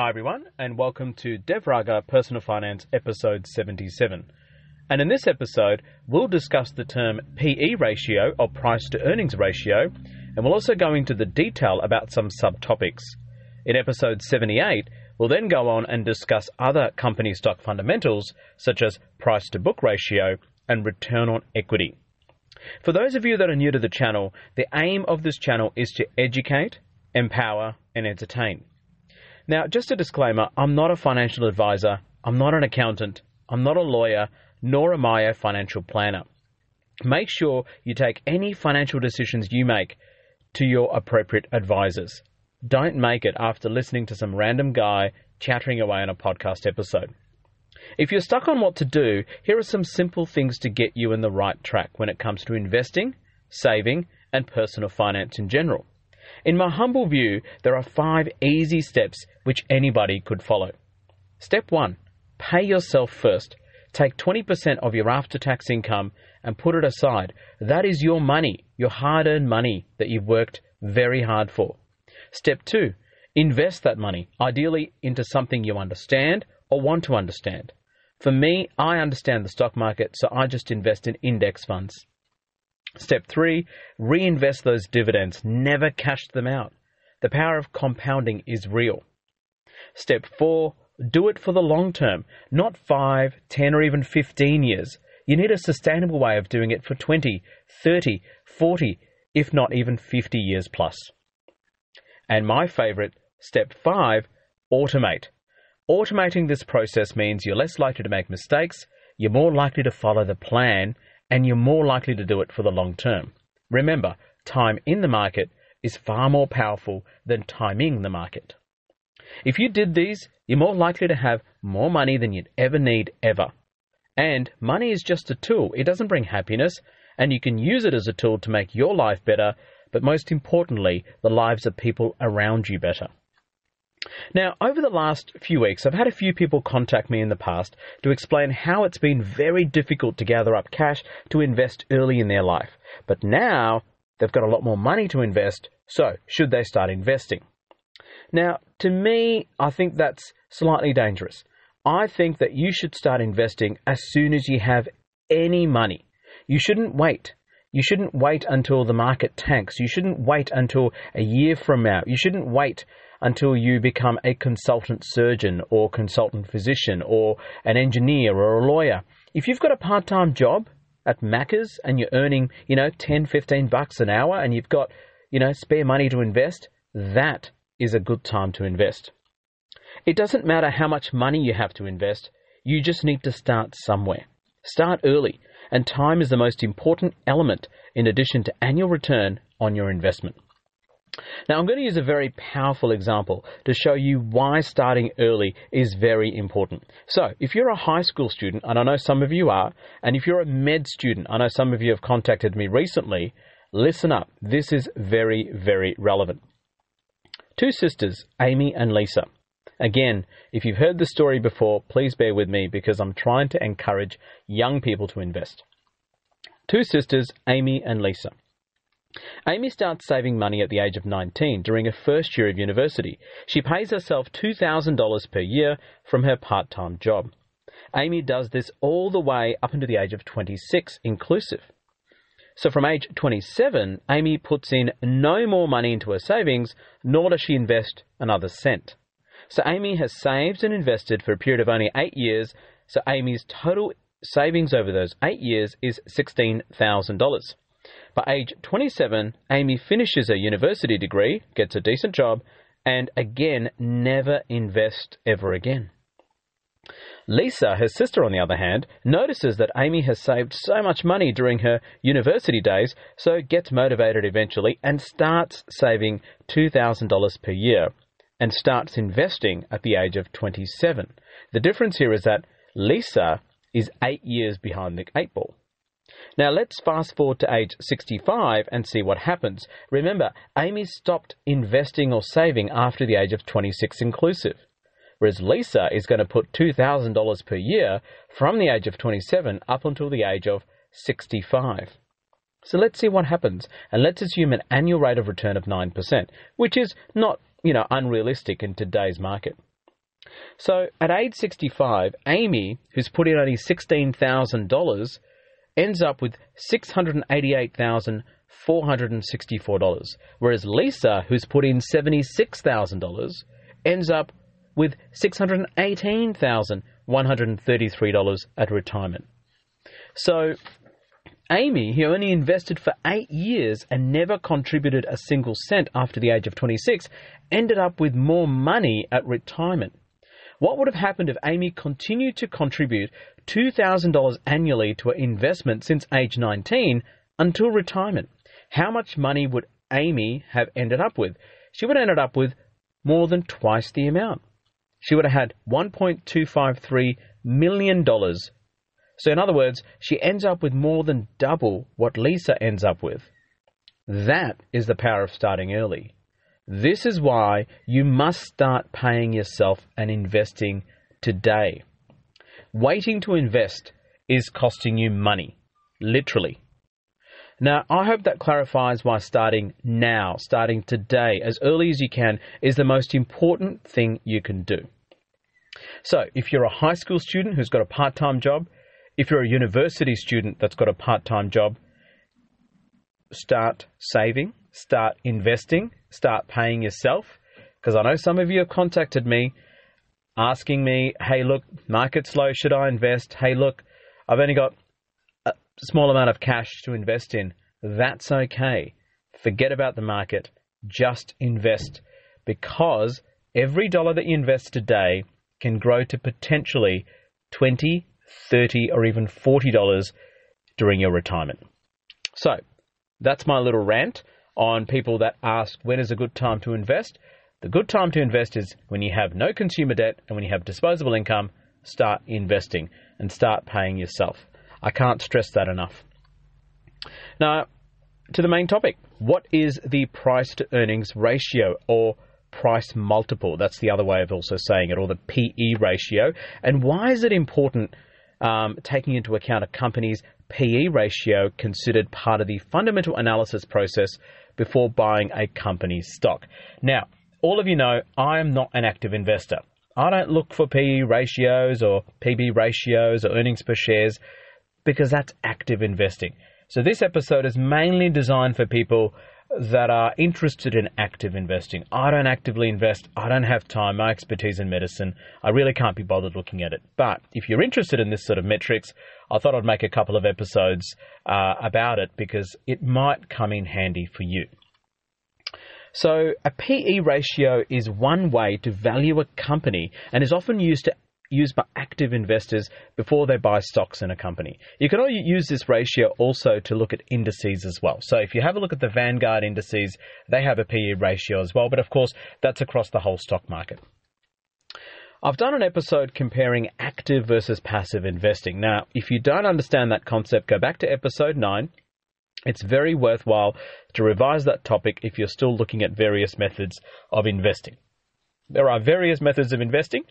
Hi, everyone, and welcome to Devraga Personal Finance, episode 77. And in this episode, we'll discuss the term PE ratio, or price to earnings ratio, and we'll also go into the detail about some subtopics. In episode 78, we'll then go on and discuss other company stock fundamentals, such as price to book ratio and return on equity. For those of you that are new to the channel, the aim of this channel is to educate, empower, and entertain. Now, just a disclaimer I'm not a financial advisor, I'm not an accountant, I'm not a lawyer, nor am I a financial planner. Make sure you take any financial decisions you make to your appropriate advisors. Don't make it after listening to some random guy chattering away on a podcast episode. If you're stuck on what to do, here are some simple things to get you in the right track when it comes to investing, saving, and personal finance in general. In my humble view, there are five easy steps which anybody could follow. Step one pay yourself first. Take 20% of your after tax income and put it aside. That is your money, your hard earned money that you've worked very hard for. Step two invest that money, ideally into something you understand or want to understand. For me, I understand the stock market, so I just invest in index funds. Step three, reinvest those dividends, never cash them out. The power of compounding is real. Step four, do it for the long term, not 5, 10, or even 15 years. You need a sustainable way of doing it for 20, 30, 40, if not even 50 years plus. And my favorite, step five, automate. Automating this process means you're less likely to make mistakes, you're more likely to follow the plan, and you're more likely to do it for the long term. Remember, time in the market is far more powerful than timing the market. If you did these, you're more likely to have more money than you'd ever need ever. And money is just a tool, it doesn't bring happiness, and you can use it as a tool to make your life better, but most importantly, the lives of people around you better. Now, over the last few weeks, I've had a few people contact me in the past to explain how it's been very difficult to gather up cash to invest early in their life. But now they've got a lot more money to invest, so should they start investing? Now, to me, I think that's slightly dangerous. I think that you should start investing as soon as you have any money. You shouldn't wait. You shouldn't wait until the market tanks. You shouldn't wait until a year from now. You shouldn't wait until you become a consultant surgeon or consultant physician or an engineer or a lawyer. If you've got a part time job at Macca's and you're earning, you know, 10, 15 bucks an hour and you've got, you know, spare money to invest, that is a good time to invest. It doesn't matter how much money you have to invest, you just need to start somewhere. Start early, and time is the most important element in addition to annual return on your investment. Now, I'm going to use a very powerful example to show you why starting early is very important. So, if you're a high school student, and I know some of you are, and if you're a med student, I know some of you have contacted me recently, listen up. This is very, very relevant. Two sisters, Amy and Lisa. Again, if you've heard the story before, please bear with me because I'm trying to encourage young people to invest. Two sisters, Amy and Lisa. Amy starts saving money at the age of 19 during her first year of university. She pays herself $2,000 per year from her part time job. Amy does this all the way up until the age of 26 inclusive. So from age 27, Amy puts in no more money into her savings, nor does she invest another cent. So Amy has saved and invested for a period of only eight years. So Amy's total savings over those eight years is $16,000. By age 27, Amy finishes her university degree, gets a decent job, and again never invest ever again. Lisa, her sister, on the other hand, notices that Amy has saved so much money during her university days, so gets motivated eventually and starts saving $2,000 per year and starts investing at the age of 27. The difference here is that Lisa is eight years behind the eight ball. Now let's fast forward to age 65 and see what happens. Remember, Amy stopped investing or saving after the age of 26 inclusive whereas Lisa is going to put $2,000 per year from the age of 27 up until the age of 65. So let's see what happens, and let's assume an annual rate of return of 9%, which is not, you know, unrealistic in today's market. So at age 65, Amy, who's put in only $16,000, ends up with $688,464, whereas Lisa, who's put in $76,000, ends up with $618,133 at retirement. So, Amy, who only invested for eight years and never contributed a single cent after the age of 26, ended up with more money at retirement. What would have happened if Amy continued to contribute $2,000 annually to her investment since age 19 until retirement? How much money would Amy have ended up with? She would have ended up with more than twice the amount she would have had $1.253 million. So, in other words, she ends up with more than double what Lisa ends up with. That is the power of starting early. This is why you must start paying yourself and investing today. Waiting to invest is costing you money, literally. Now, I hope that clarifies why starting now, starting today, as early as you can, is the most important thing you can do. So, if you're a high school student who's got a part time job, if you're a university student that's got a part time job, start saving, start investing, start paying yourself. Because I know some of you have contacted me asking me, hey, look, market's low, should I invest? Hey, look, I've only got a small amount of cash to invest in, that's okay. Forget about the market. Just invest because every dollar that you invest today can grow to potentially 20, 30 or even $40 during your retirement. So, that's my little rant on people that ask when is a good time to invest. The good time to invest is when you have no consumer debt and when you have disposable income, start investing and start paying yourself. I can't stress that enough. Now, to the main topic what is the price to earnings ratio or price multiple? That's the other way of also saying it, or the PE ratio. And why is it important um, taking into account a company's PE ratio considered part of the fundamental analysis process before buying a company's stock? Now, all of you know I am not an active investor. I don't look for PE ratios or PB ratios or earnings per shares because that's active investing. So this episode is mainly designed for people that are interested in active investing. I don't actively invest. I don't have time. My expertise in medicine. I really can't be bothered looking at it. But if you're interested in this sort of metrics, I thought I'd make a couple of episodes uh, about it because it might come in handy for you. So, a PE ratio is one way to value a company and is often used to used by active investors before they buy stocks in a company. You can use this ratio also to look at indices as well. So if you have a look at the Vanguard indices, they have a PE ratio as well, but of course that's across the whole stock market. I've done an episode comparing active versus passive investing. Now, if you don't understand that concept, go back to episode 9. It's very worthwhile to revise that topic if you're still looking at various methods of investing. There are various methods of investing.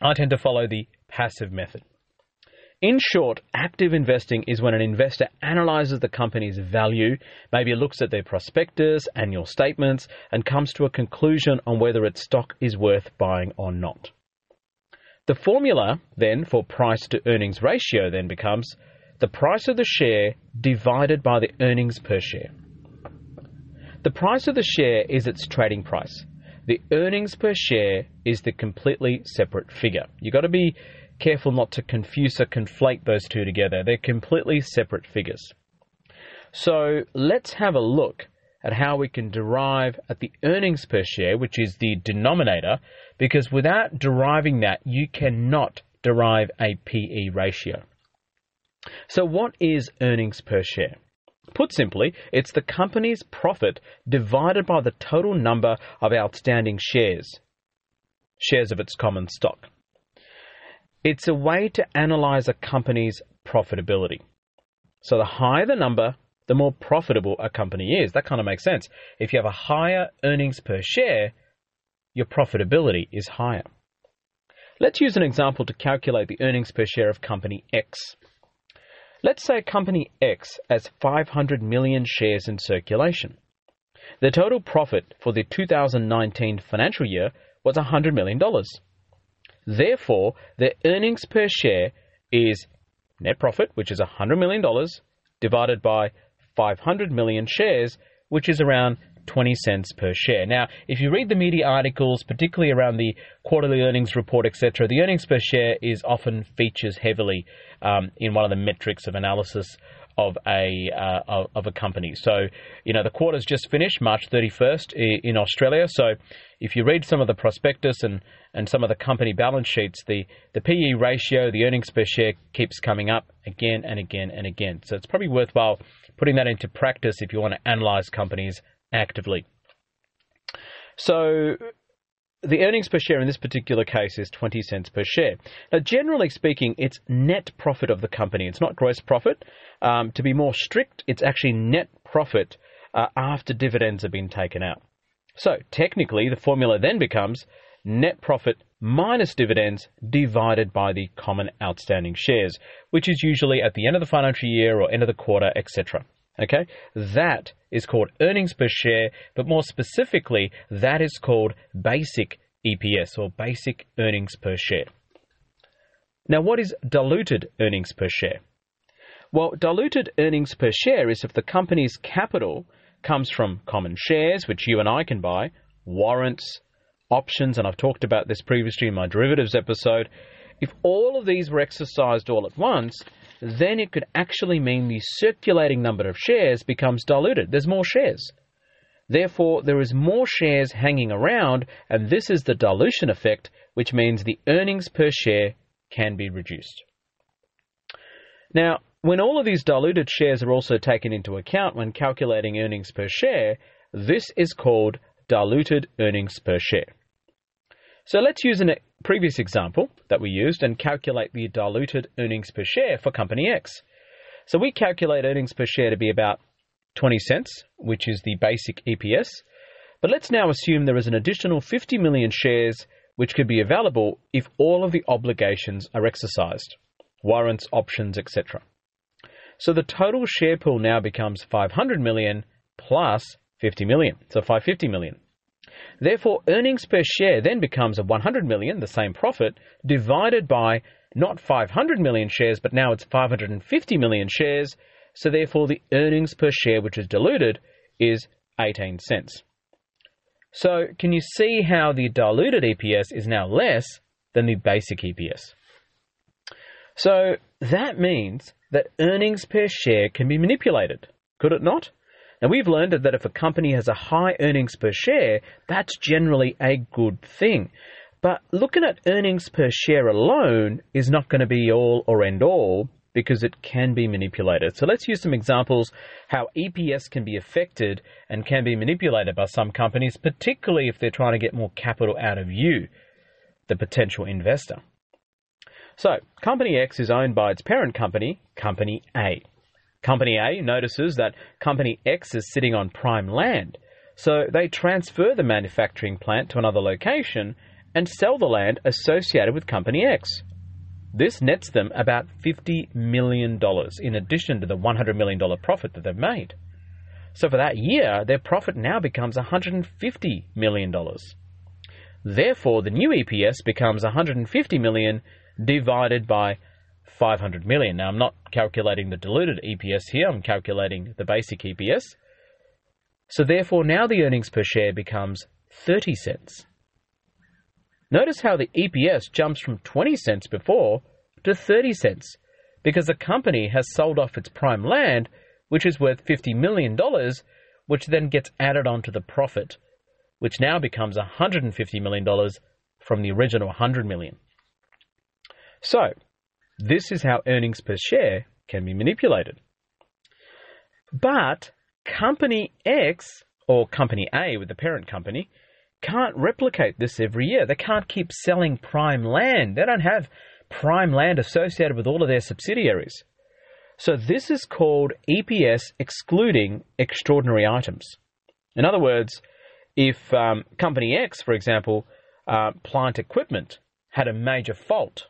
I tend to follow the passive method. In short, active investing is when an investor analyzes the company's value, maybe looks at their prospectus, annual statements, and comes to a conclusion on whether its stock is worth buying or not. The formula then for price to earnings ratio then becomes the price of the share divided by the earnings per share. The price of the share is its trading price. The earnings per share is the completely separate figure. You've got to be careful not to confuse or conflate those two together. They're completely separate figures. So let's have a look at how we can derive at the earnings per share, which is the denominator, because without deriving that, you cannot derive a PE ratio. So, what is earnings per share? Put simply, it's the company's profit divided by the total number of outstanding shares, shares of its common stock. It's a way to analyze a company's profitability. So the higher the number, the more profitable a company is. That kind of makes sense. If you have a higher earnings per share, your profitability is higher. Let's use an example to calculate the earnings per share of company X. Let's say company X has 500 million shares in circulation. The total profit for the 2019 financial year was $100 million. Therefore, the earnings per share is net profit, which is $100 million, divided by 500 million shares, which is around 20 cents per share. Now, if you read the media articles, particularly around the quarterly earnings report, etc., the earnings per share is often features heavily um, in one of the metrics of analysis of a uh, of a company. So, you know, the quarter's just finished, March 31st in Australia. So, if you read some of the prospectus and, and some of the company balance sheets, the, the PE ratio, the earnings per share keeps coming up again and again and again. So, it's probably worthwhile putting that into practice if you want to analyze companies actively. So the earnings per share in this particular case is 20 cents per share. Now, generally speaking, it's net profit of the company. It's not gross profit. Um, to be more strict, it's actually net profit uh, after dividends have been taken out. So technically, the formula then becomes net profit minus dividends divided by the common outstanding shares, which is usually at the end of the financial year or end of the quarter, etc. Okay, that is called earnings per share, but more specifically, that is called basic EPS or basic earnings per share. Now, what is diluted earnings per share? Well, diluted earnings per share is if the company's capital comes from common shares, which you and I can buy, warrants, options, and I've talked about this previously in my derivatives episode. If all of these were exercised all at once, then it could actually mean the circulating number of shares becomes diluted. There's more shares. Therefore, there is more shares hanging around, and this is the dilution effect, which means the earnings per share can be reduced. Now, when all of these diluted shares are also taken into account when calculating earnings per share, this is called diluted earnings per share. So let's use a previous example that we used and calculate the diluted earnings per share for company X. So we calculate earnings per share to be about 20 cents, which is the basic EPS. But let's now assume there is an additional 50 million shares which could be available if all of the obligations are exercised warrants, options, etc. So the total share pool now becomes 500 million plus 50 million, so 550 million. Therefore, earnings per share then becomes a 100 million, the same profit, divided by not 500 million shares, but now it's 550 million shares. So therefore, the earnings per share, which is diluted, is 18 cents. So can you see how the diluted EPS is now less than the basic EPS? So that means that earnings per share can be manipulated, could it not? Now, we've learned that if a company has a high earnings per share, that's generally a good thing. But looking at earnings per share alone is not going to be all or end all because it can be manipulated. So let's use some examples how EPS can be affected and can be manipulated by some companies, particularly if they're trying to get more capital out of you, the potential investor. So, Company X is owned by its parent company, Company A. Company A notices that Company X is sitting on prime land, so they transfer the manufacturing plant to another location and sell the land associated with Company X. This nets them about $50 million in addition to the $100 million profit that they've made. So for that year, their profit now becomes $150 million. Therefore, the new EPS becomes 150 million divided by 500 million. Now, I'm not calculating the diluted EPS here, I'm calculating the basic EPS. So, therefore, now the earnings per share becomes 30 cents. Notice how the EPS jumps from 20 cents before to 30 cents because the company has sold off its prime land, which is worth $50 million, which then gets added onto the profit, which now becomes $150 million from the original 100 million. So, this is how earnings per share can be manipulated. But company X or company A with the parent company can't replicate this every year. They can't keep selling prime land. They don't have prime land associated with all of their subsidiaries. So this is called EPS excluding extraordinary items. In other words, if um, company X, for example, uh, plant equipment had a major fault,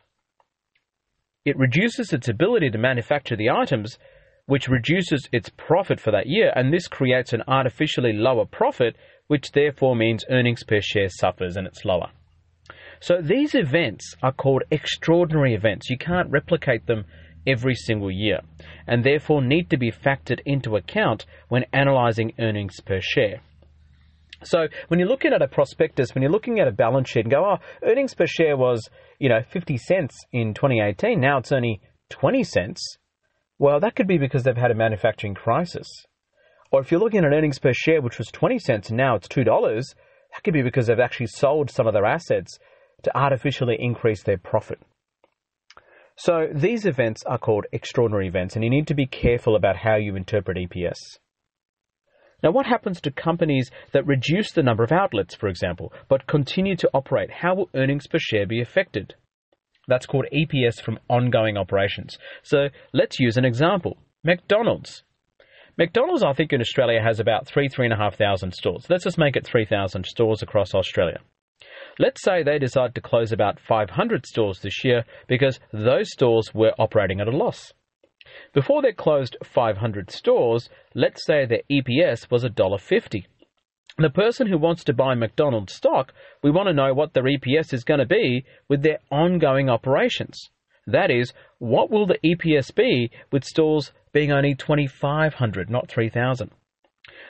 it reduces its ability to manufacture the items, which reduces its profit for that year, and this creates an artificially lower profit, which therefore means earnings per share suffers and it's lower. So these events are called extraordinary events. You can't replicate them every single year, and therefore need to be factored into account when analysing earnings per share. So when you're looking at a prospectus, when you're looking at a balance sheet and go, oh, earnings per share was, you know, 50 cents in 2018, now it's only 20 cents. Well, that could be because they've had a manufacturing crisis. Or if you're looking at earnings per share, which was 20 cents and now it's $2, that could be because they've actually sold some of their assets to artificially increase their profit. So these events are called extraordinary events, and you need to be careful about how you interpret EPS. Now, what happens to companies that reduce the number of outlets, for example, but continue to operate? How will earnings per share be affected? That's called EPS from ongoing operations. So let's use an example McDonald's. McDonald's, I think, in Australia has about three, three and a half thousand stores. Let's just make it 3,000 stores across Australia. Let's say they decide to close about 500 stores this year because those stores were operating at a loss. Before they closed 500 stores, let's say their EPS was $1.50. The person who wants to buy McDonald's stock, we want to know what their EPS is going to be with their ongoing operations. That is, what will the EPS be with stores being only 2,500, not 3,000?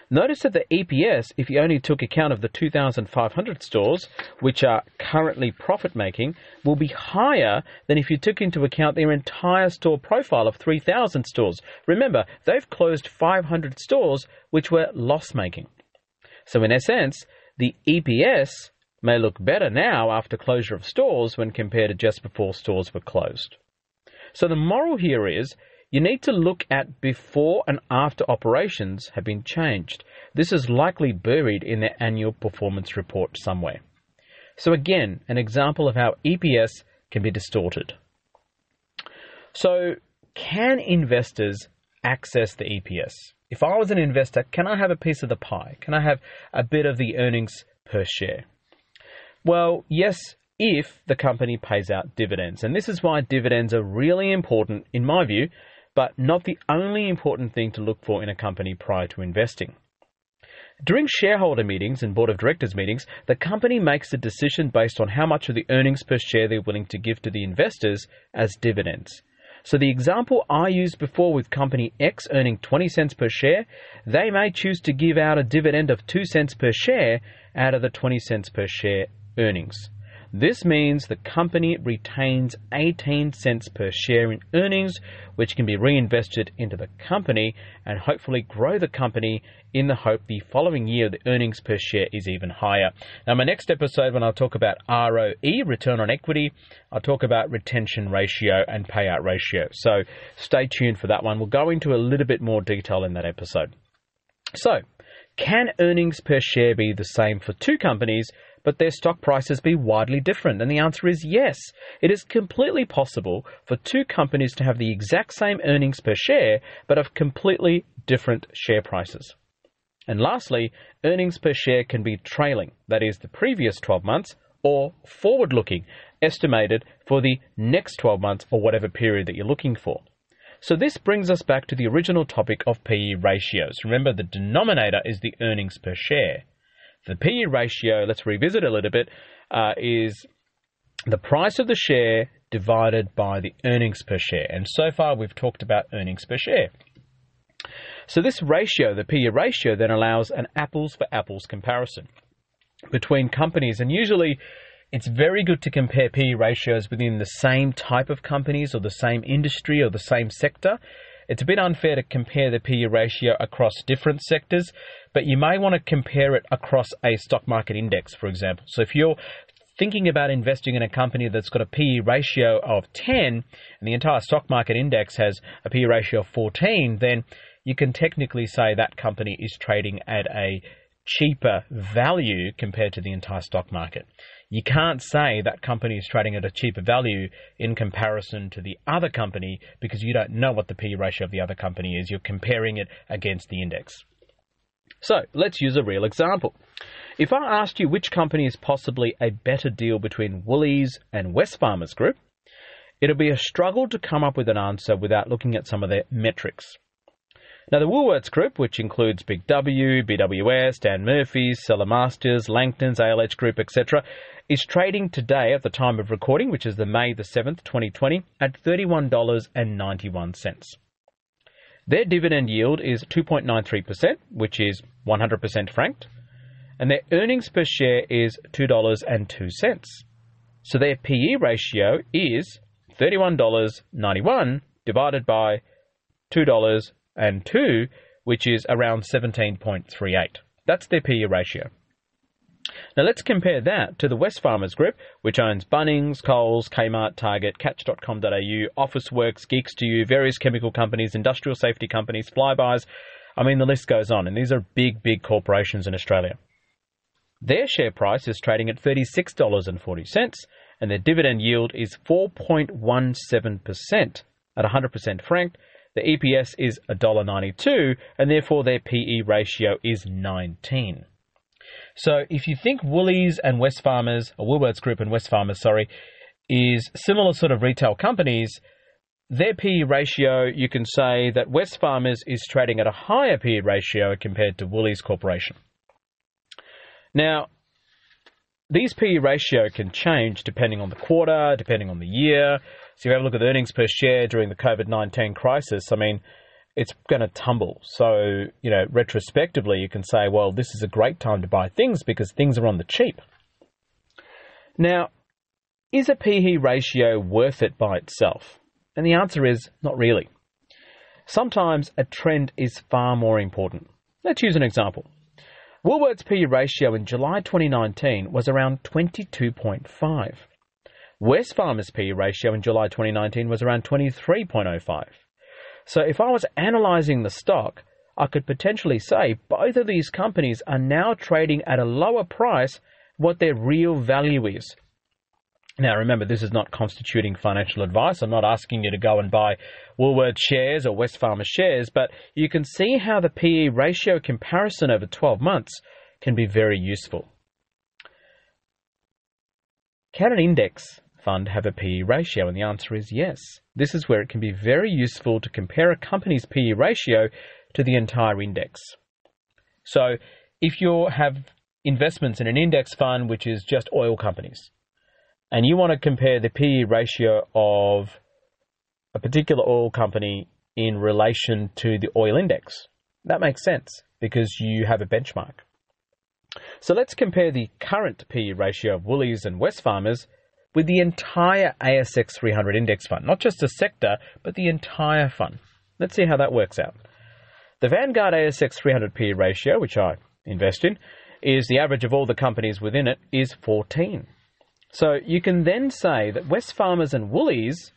Notice that the EPS, if you only took account of the 2,500 stores, which are currently profit making, will be higher than if you took into account their entire store profile of 3,000 stores. Remember, they've closed 500 stores which were loss making. So, in essence, the EPS may look better now after closure of stores when compared to just before stores were closed. So, the moral here is you need to look at before and after operations have been changed. This is likely buried in their annual performance report somewhere. So, again, an example of how EPS can be distorted. So, can investors access the EPS? If I was an investor, can I have a piece of the pie? Can I have a bit of the earnings per share? Well, yes, if the company pays out dividends. And this is why dividends are really important, in my view, but not the only important thing to look for in a company prior to investing. During shareholder meetings and board of directors meetings, the company makes a decision based on how much of the earnings per share they're willing to give to the investors as dividends. So the example I used before with company X earning 20 cents per share, they may choose to give out a dividend of 2 cents per share out of the 20 cents per share earnings. This means the company retains 18 cents per share in earnings, which can be reinvested into the company and hopefully grow the company in the hope the following year the earnings per share is even higher. Now, my next episode, when I'll talk about ROE, return on equity, I'll talk about retention ratio and payout ratio. So stay tuned for that one. We'll go into a little bit more detail in that episode. So, can earnings per share be the same for two companies but their stock prices be widely different? And the answer is yes. It is completely possible for two companies to have the exact same earnings per share, but have completely different share prices. And lastly, earnings per share can be trailing, that is, the previous 12 months, or forward looking, estimated for the next 12 months or whatever period that you're looking for. So this brings us back to the original topic of PE ratios. Remember, the denominator is the earnings per share. The PE ratio, let's revisit a little bit, uh, is the price of the share divided by the earnings per share. And so far we've talked about earnings per share. So this ratio, the PE ratio, then allows an apples for apples comparison between companies. And usually it's very good to compare PE ratios within the same type of companies or the same industry or the same sector. It's a bit unfair to compare the PE ratio across different sectors but you may want to compare it across a stock market index, for example. So if you're thinking about investing in a company that's got a PE ratio of 10 and the entire stock market index has a PE ratio of 14, then you can technically say that company is trading at a cheaper value compared to the entire stock market. You can't say that company is trading at a cheaper value in comparison to the other company because you don't know what the PE ratio of the other company is. You're comparing it against the index. So let's use a real example. If I asked you which company is possibly a better deal between Woolies and Wesfarmers Group, it'll be a struggle to come up with an answer without looking at some of their metrics. Now, the Woolworths Group, which includes Big W, BWS, Dan Murphy's, Cellar Masters, Langton's, ALH Group, etc., is trading today at the time of recording, which is the May the 7th, 2020, at $31.91. Their dividend yield is 2.93%, which is 100% franked, and their earnings per share is $2.02. So their PE ratio is $31.91 divided by $2.02, which is around 17.38. That's their PE ratio. Now let's compare that to the Wesfarmers Group, which owns Bunnings, Coles, Kmart, Target, Catch.com.au, Officeworks, Geeks2U, various chemical companies, industrial safety companies, Flybuys. I mean, the list goes on, and these are big, big corporations in Australia. Their share price is trading at $36.40, and their dividend yield is 4.17% at 100% franked. The EPS is $1.92, and therefore their PE ratio is 19. So if you think Woolies and Wesfarmers, or Woolworths Group and Wesfarmers, sorry, is similar sort of retail companies, their PE ratio, you can say that Wesfarmers is trading at a higher PE ratio compared to Woolies Corporation. Now, these PE ratio can change depending on the quarter, depending on the year. So if you have a look at earnings per share during the COVID 19 crisis, I mean, it's going to tumble. So, you know, retrospectively, you can say, well, this is a great time to buy things because things are on the cheap. Now, is a PE ratio worth it by itself? And the answer is not really. Sometimes a trend is far more important. Let's use an example. Woolworths PE ratio in July 2019 was around 22.5. Wesfarmers PE ratio in July 2019 was around 23.05. So if I was analyzing the stock, I could potentially say both of these companies are now trading at a lower price what their real value is. Now, remember, this is not constituting financial advice. I'm not asking you to go and buy Woolworths shares or Wesfarmers shares, but you can see how the PE ratio comparison over 12 months can be very useful. Can an index fund have a PE ratio? And the answer is yes. This is where it can be very useful to compare a company's PE ratio to the entire index. So if you have investments in an index fund which is just oil companies, and you want to compare the PE ratio of a particular oil company in relation to the oil index, that makes sense because you have a benchmark. So let's compare the current PE ratio of Woolies and Wesfarmers with the entire ASX 300 index fund, not just a sector, but the entire fund. Let's see how that works out. The Vanguard ASX 300 PE ratio, which I invest in, is the average of all the companies within it is 14. So you can then say that Wesfarmers and Woolies,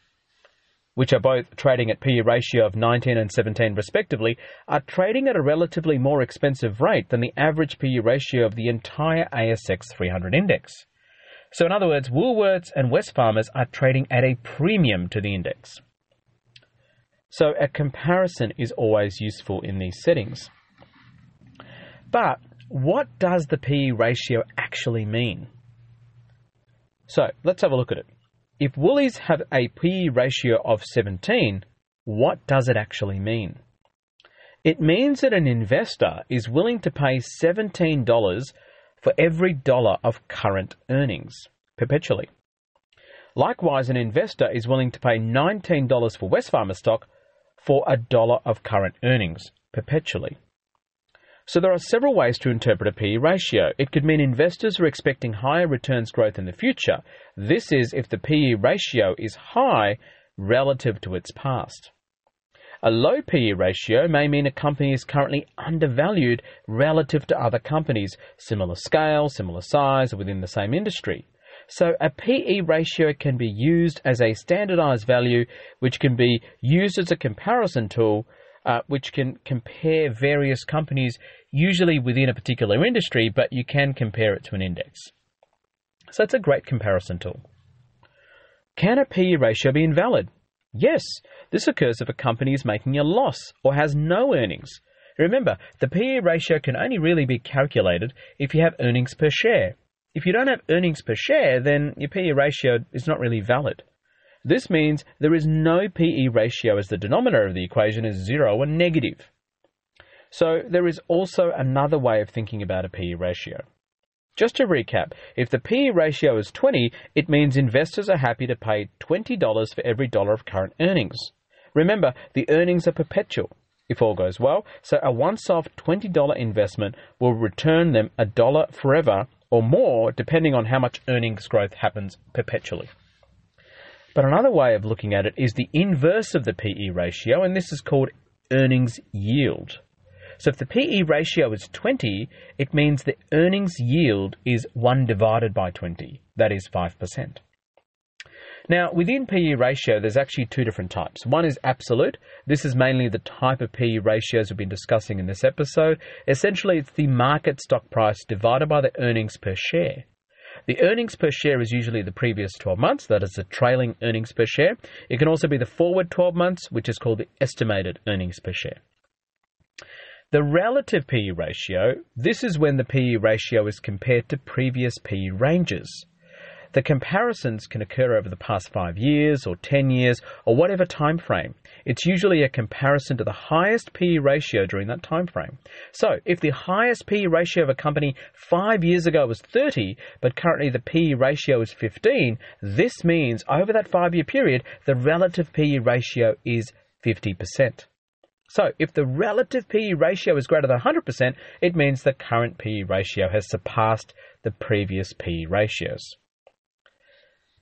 which are both trading at PE ratio of 19 and 17 respectively, are trading at a relatively more expensive rate than the average PE ratio of the entire ASX 300 index. So, in other words, Woolworths and Wesfarmers are trading at a premium to the index. So, a comparison is always useful in these settings. But what does the PE ratio actually mean? So, let's have a look at it. If Woolies have a PE ratio of 17, what does it actually mean? It means that an investor is willing to pay $17 for every dollar of current earnings perpetually. Likewise, an investor is willing to pay $19 for Wesfarmers stock for a dollar of current earnings perpetually. So there are several ways to interpret a PE ratio. It could mean investors are expecting higher returns growth in the future. This is if the PE ratio is high relative to its past. A low PE ratio may mean a company is currently undervalued relative to other companies, similar scale, similar size, or within the same industry. So a PE ratio can be used as a standardized value, which can be used as a comparison tool, uh, which can compare various companies, usually within a particular industry, but you can compare it to an index. So it's a great comparison tool. Can a PE ratio be invalid? Yes, this occurs if a company is making a loss or has no earnings. Remember, the PE ratio can only really be calculated if you have earnings per share. If you don't have earnings per share, then your PE ratio is not really valid. This means there is no PE ratio as the denominator of the equation is zero or negative. So there is also another way of thinking about a PE ratio. Just to recap, if the PE ratio is 20, it means investors are happy to pay $20 for every dollar of current earnings. Remember, the earnings are perpetual if all goes well, so a once off $20 investment will return them a dollar forever or more depending on how much earnings growth happens perpetually. But another way of looking at it is the inverse of the PE ratio, and this is called earnings yield. So if the PE ratio is 20, it means the earnings yield is 1 divided by 20, that is 5%. Now, within PE ratio, there's actually two different types. One is absolute. This is mainly the type of PE ratios we've been discussing in this episode. Essentially, it's the market stock price divided by the earnings per share. The earnings per share is usually the previous 12 months, that is the trailing earnings per share. It can also be the forward 12 months, which is called the estimated earnings per share. The relative PE ratio, this is when the PE ratio is compared to previous PE ranges. The comparisons can occur over the past five years or 10 years or whatever time frame. It's usually a comparison to the highest PE ratio during that time frame. So, if the highest PE ratio of a company five years ago was 30, but currently the PE ratio is 15, this means over that five year period, the relative PE ratio is 50%. So, if the relative PE ratio is greater than 100%, it means the current PE ratio has surpassed the previous PE ratios.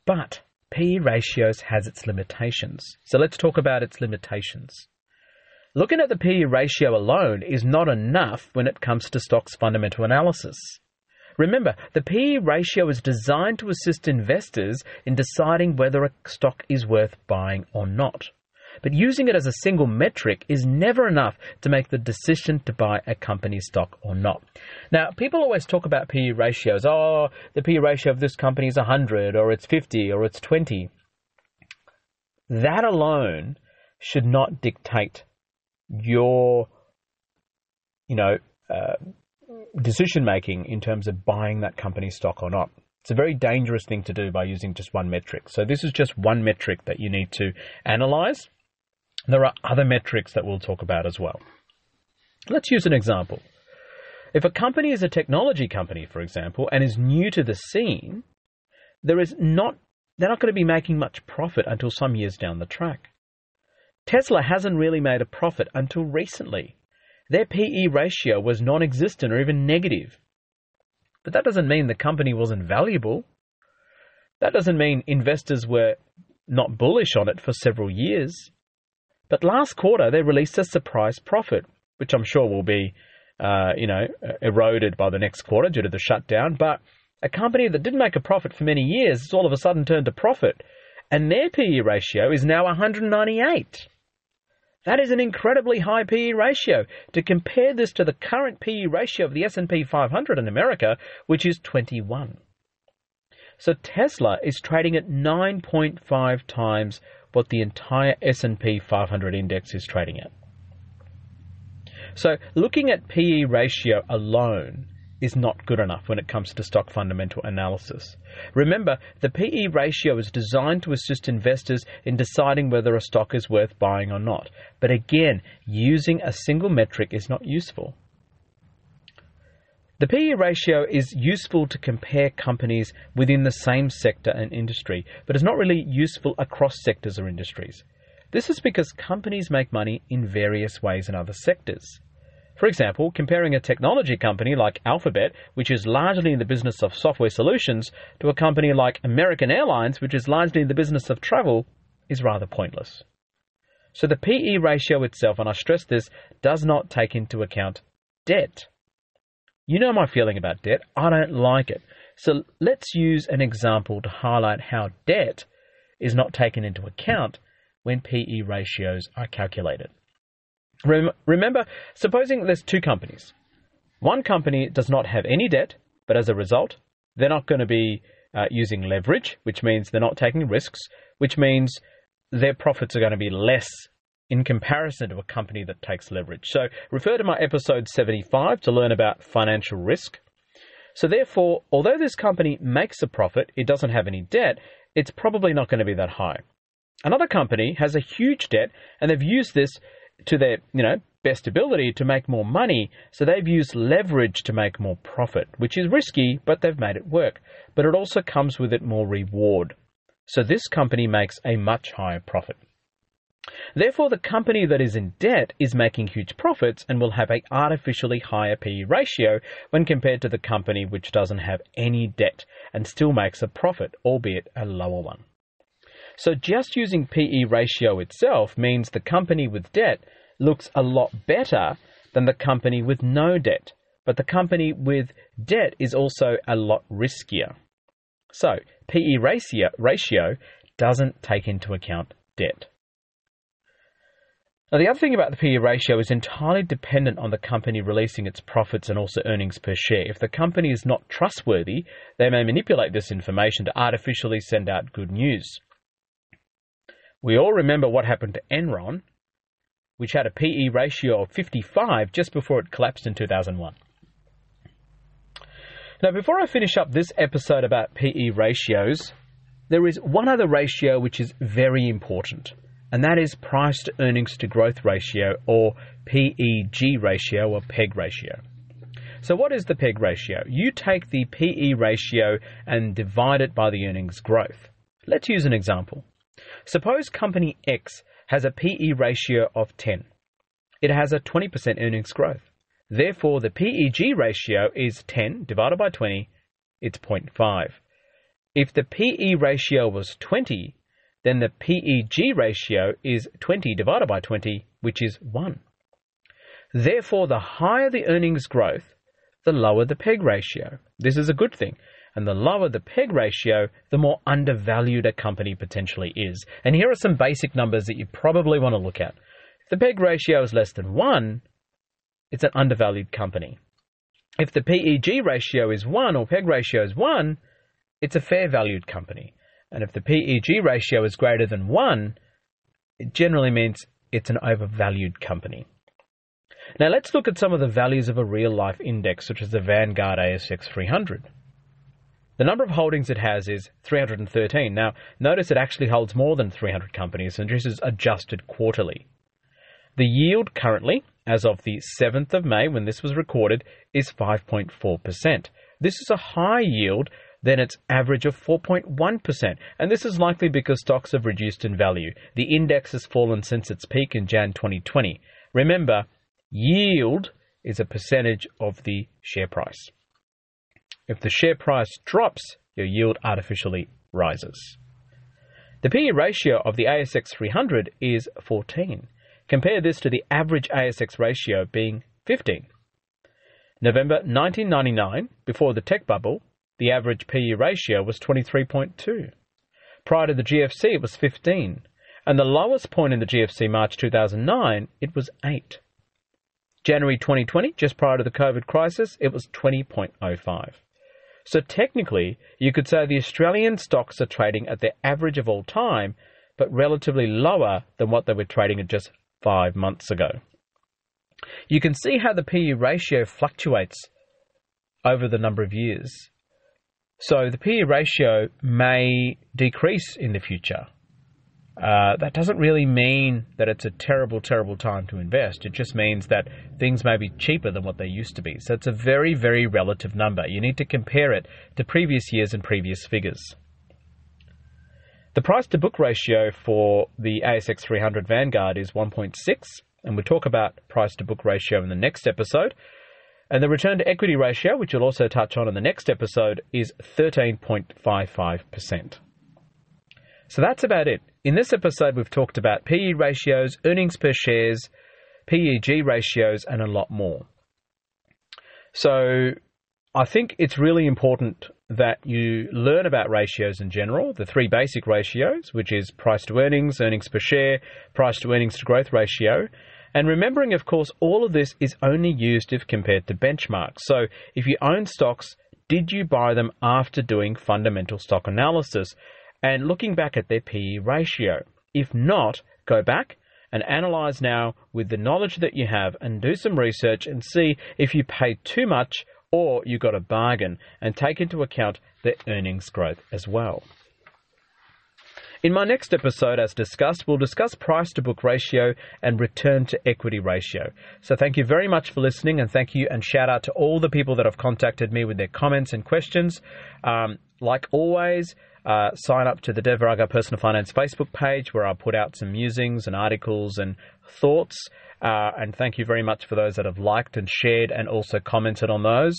But PE ratios has its limitations. So let's talk about its limitations. Looking at the PE ratio alone is not enough when it comes to stocks fundamental analysis. Remember, the PE ratio is designed to assist investors in deciding whether a stock is worth buying or not but using it as a single metric is never enough to make the decision to buy a company stock or not. Now, people always talk about PE ratios. Oh, the PE ratio of this company is 100 or it's 50 or it's 20. That alone should not dictate your, you know, uh, decision making in terms of buying that company stock or not. It's a very dangerous thing to do by using just one metric. So this is just one metric that you need to analyze there are other metrics that we'll talk about as well. Let's use an example. If a company is a technology company, for example, and is new to the scene, there is not they're not going to be making much profit until some years down the track. Tesla hasn't really made a profit until recently. Their PE ratio was non existent or even negative. But that doesn't mean the company wasn't valuable. That doesn't mean investors were not bullish on it for several years. But last quarter, they released a surprise profit, which I'm sure will be, uh, you know, eroded by the next quarter due to the shutdown. But a company that didn't make a profit for many years has all of a sudden turned a profit, and their PE ratio is now 198. That is an incredibly high PE ratio. To compare this to the current PE ratio of the S&P 500 in America, which is 21. So Tesla is trading at 9.5 times what the entire S&P 500 index is trading at. So looking at PE ratio alone is not good enough when it comes to stock fundamental analysis. Remember, the PE ratio is designed to assist investors in deciding whether a stock is worth buying or not. But again, using a single metric is not useful. The PE ratio is useful to compare companies within the same sector and industry, but is not really useful across sectors or industries. This is because companies make money in various ways in other sectors. For example, comparing a technology company like Alphabet, which is largely in the business of software solutions, to a company like American Airlines, which is largely in the business of travel, is rather pointless. So the PE ratio itself, and I stress this, does not take into account debt. You know my feeling about debt. I don't like it. So let's use an example to highlight how debt is not taken into account when PE ratios are calculated. Rem- remember, supposing there's two companies. One company does not have any debt, but as a result, they're not going to be uh, using leverage, which means they're not taking risks, which means their profits are going to be less in comparison to a company that takes leverage. So refer to my episode 75 to learn about financial risk. So therefore, although this company makes a profit, it doesn't have any debt, it's probably not going to be that high. Another company has a huge debt and they've used this to their, you know, best ability to make more money, so they've used leverage to make more profit, which is risky, but they've made it work. But it also comes with it more reward. So this company makes a much higher profit. Therefore, the company that is in debt is making huge profits and will have a artificially higher PE ratio when compared to the company which doesn't have any debt and still makes a profit, albeit a lower one. So just using PE ratio itself means the company with debt looks a lot better than the company with no debt, but the company with debt is also a lot riskier. So PE ratio, ratio doesn't take into account debt. Now, the other thing about the PE ratio is entirely dependent on the company releasing its profits and also earnings per share. If the company is not trustworthy, they may manipulate this information to artificially send out good news. We all remember what happened to Enron, which had a PE ratio of 55 just before it collapsed in 2001. Now, before I finish up this episode about PE ratios, there is one other ratio which is very important and that is price to earnings to growth ratio or PEG ratio or PEG ratio. So, what is the PEG ratio? You take the PE ratio and divide it by the earnings growth. Let's use an example. Suppose company X has a PE ratio of 10. It has a 20% earnings growth. Therefore, the PEG ratio is 10 divided by 20, it's 0.5. If the PE ratio was 20, then the PEG ratio is 20 divided by 20, which is 1. Therefore, the higher the earnings growth, the lower the PEG ratio. This is a good thing. And the lower the PEG ratio, the more undervalued a company potentially is. And here are some basic numbers that you probably want to look at. If the PEG ratio is less than 1, it's an undervalued company. If the PEG ratio is 1 or PEG ratio is 1, it's a fair valued company. And if the PEG ratio is greater than 1, it generally means it's an overvalued company. Now let's look at some of the values of a real life index, such as the Vanguard ASX 300. The number of holdings it has is 313. Now, notice it actually holds more than 300 companies, and this is adjusted quarterly. The yield currently, as of the 7th of May, when this was recorded, is 5.4%. This is a high yield than its average of 4.1%. And this is likely because stocks have reduced in value. The index has fallen since its peak in Jan 2020. Remember, yield is a percentage of the share price. If the share price drops, your yield artificially rises. The PE ratio of the ASX 300 is 14. Compare this to the average ASX ratio being 15. November 1999, before the tech bubble, the average PE ratio was 23.2. Prior to the GFC, it was 15. And the lowest point in the GFC, March 2009, it was 8. January 2020, just prior to the COVID crisis, it was 20.05. So technically, you could say the Australian stocks are trading at their average of all time, but relatively lower than what they were trading at just five months ago. You can see how the PE ratio fluctuates over the number of years. So the PE ratio may decrease in the future. Uh, that doesn't really mean that it's a terrible, terrible time to invest. It just means that things may be cheaper than what they used to be. So it's a very, very relative number. You need to compare it to previous years and previous figures. The price to book ratio for the ASX 300 Vanguard is 1.6, and we'll talk about price to book ratio in the next episode. And the return to equity ratio, which we'll also touch on in the next episode, is 13.55%. So that's about it. In this episode, we've talked about PE ratios, earnings per shares, PEG ratios, and a lot more. So I think it's really important that you learn about ratios in general, the three basic ratios, which is price to earnings, earnings per share, price to earnings to growth ratio. And remembering, of course, all of this is only used if compared to benchmarks. So if you own stocks, did you buy them after doing fundamental stock analysis and looking back at their PE ratio? If not, go back and analyze now with the knowledge that you have and do some research and see if you paid too much or you got a bargain and take into account the earnings growth as well. In my next episode, as discussed, we'll discuss price to book ratio and return to equity ratio. So, thank you very much for listening, and thank you and shout out to all the people that have contacted me with their comments and questions. Um, like always, uh, sign up to the Dev Raga Personal Finance Facebook page where I'll put out some musings and articles and thoughts. Uh, and thank you very much for those that have liked and shared and also commented on those.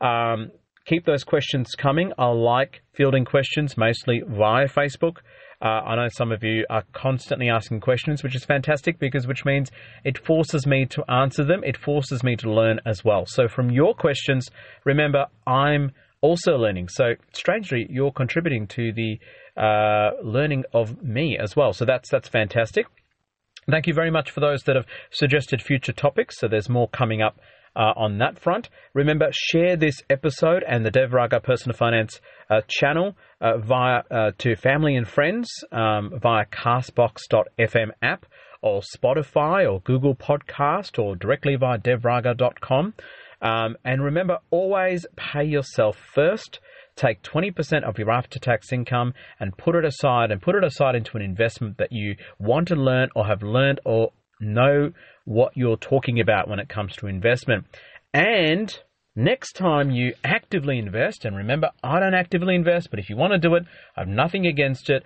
Um, keep those questions coming. I like fielding questions mostly via Facebook. Uh, I know some of you are constantly asking questions, which is fantastic because which means it forces me to answer them. It forces me to learn as well. So from your questions, remember I'm also learning. So strangely, you're contributing to the uh, learning of me as well. So that's that's fantastic. Thank you very much for those that have suggested future topics. So there's more coming up uh, on that front. Remember, share this episode and the Devraga Personal Finance uh, channel uh, via uh, to family and friends um, via Castbox.fm app or Spotify or Google Podcast or directly via devraga.com. Um, and remember, always pay yourself first. Take 20% of your after tax income and put it aside and put it aside into an investment that you want to learn or have learned or know what you're talking about when it comes to investment. And next time you actively invest, and remember, I don't actively invest, but if you want to do it, I have nothing against it.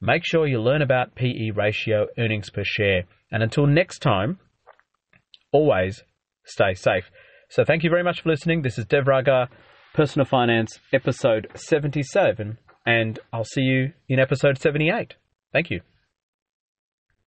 Make sure you learn about PE ratio, earnings per share. And until next time, always stay safe. So thank you very much for listening. This is Dev Raga, Personal Finance, episode 77, and I'll see you in episode 78. Thank you.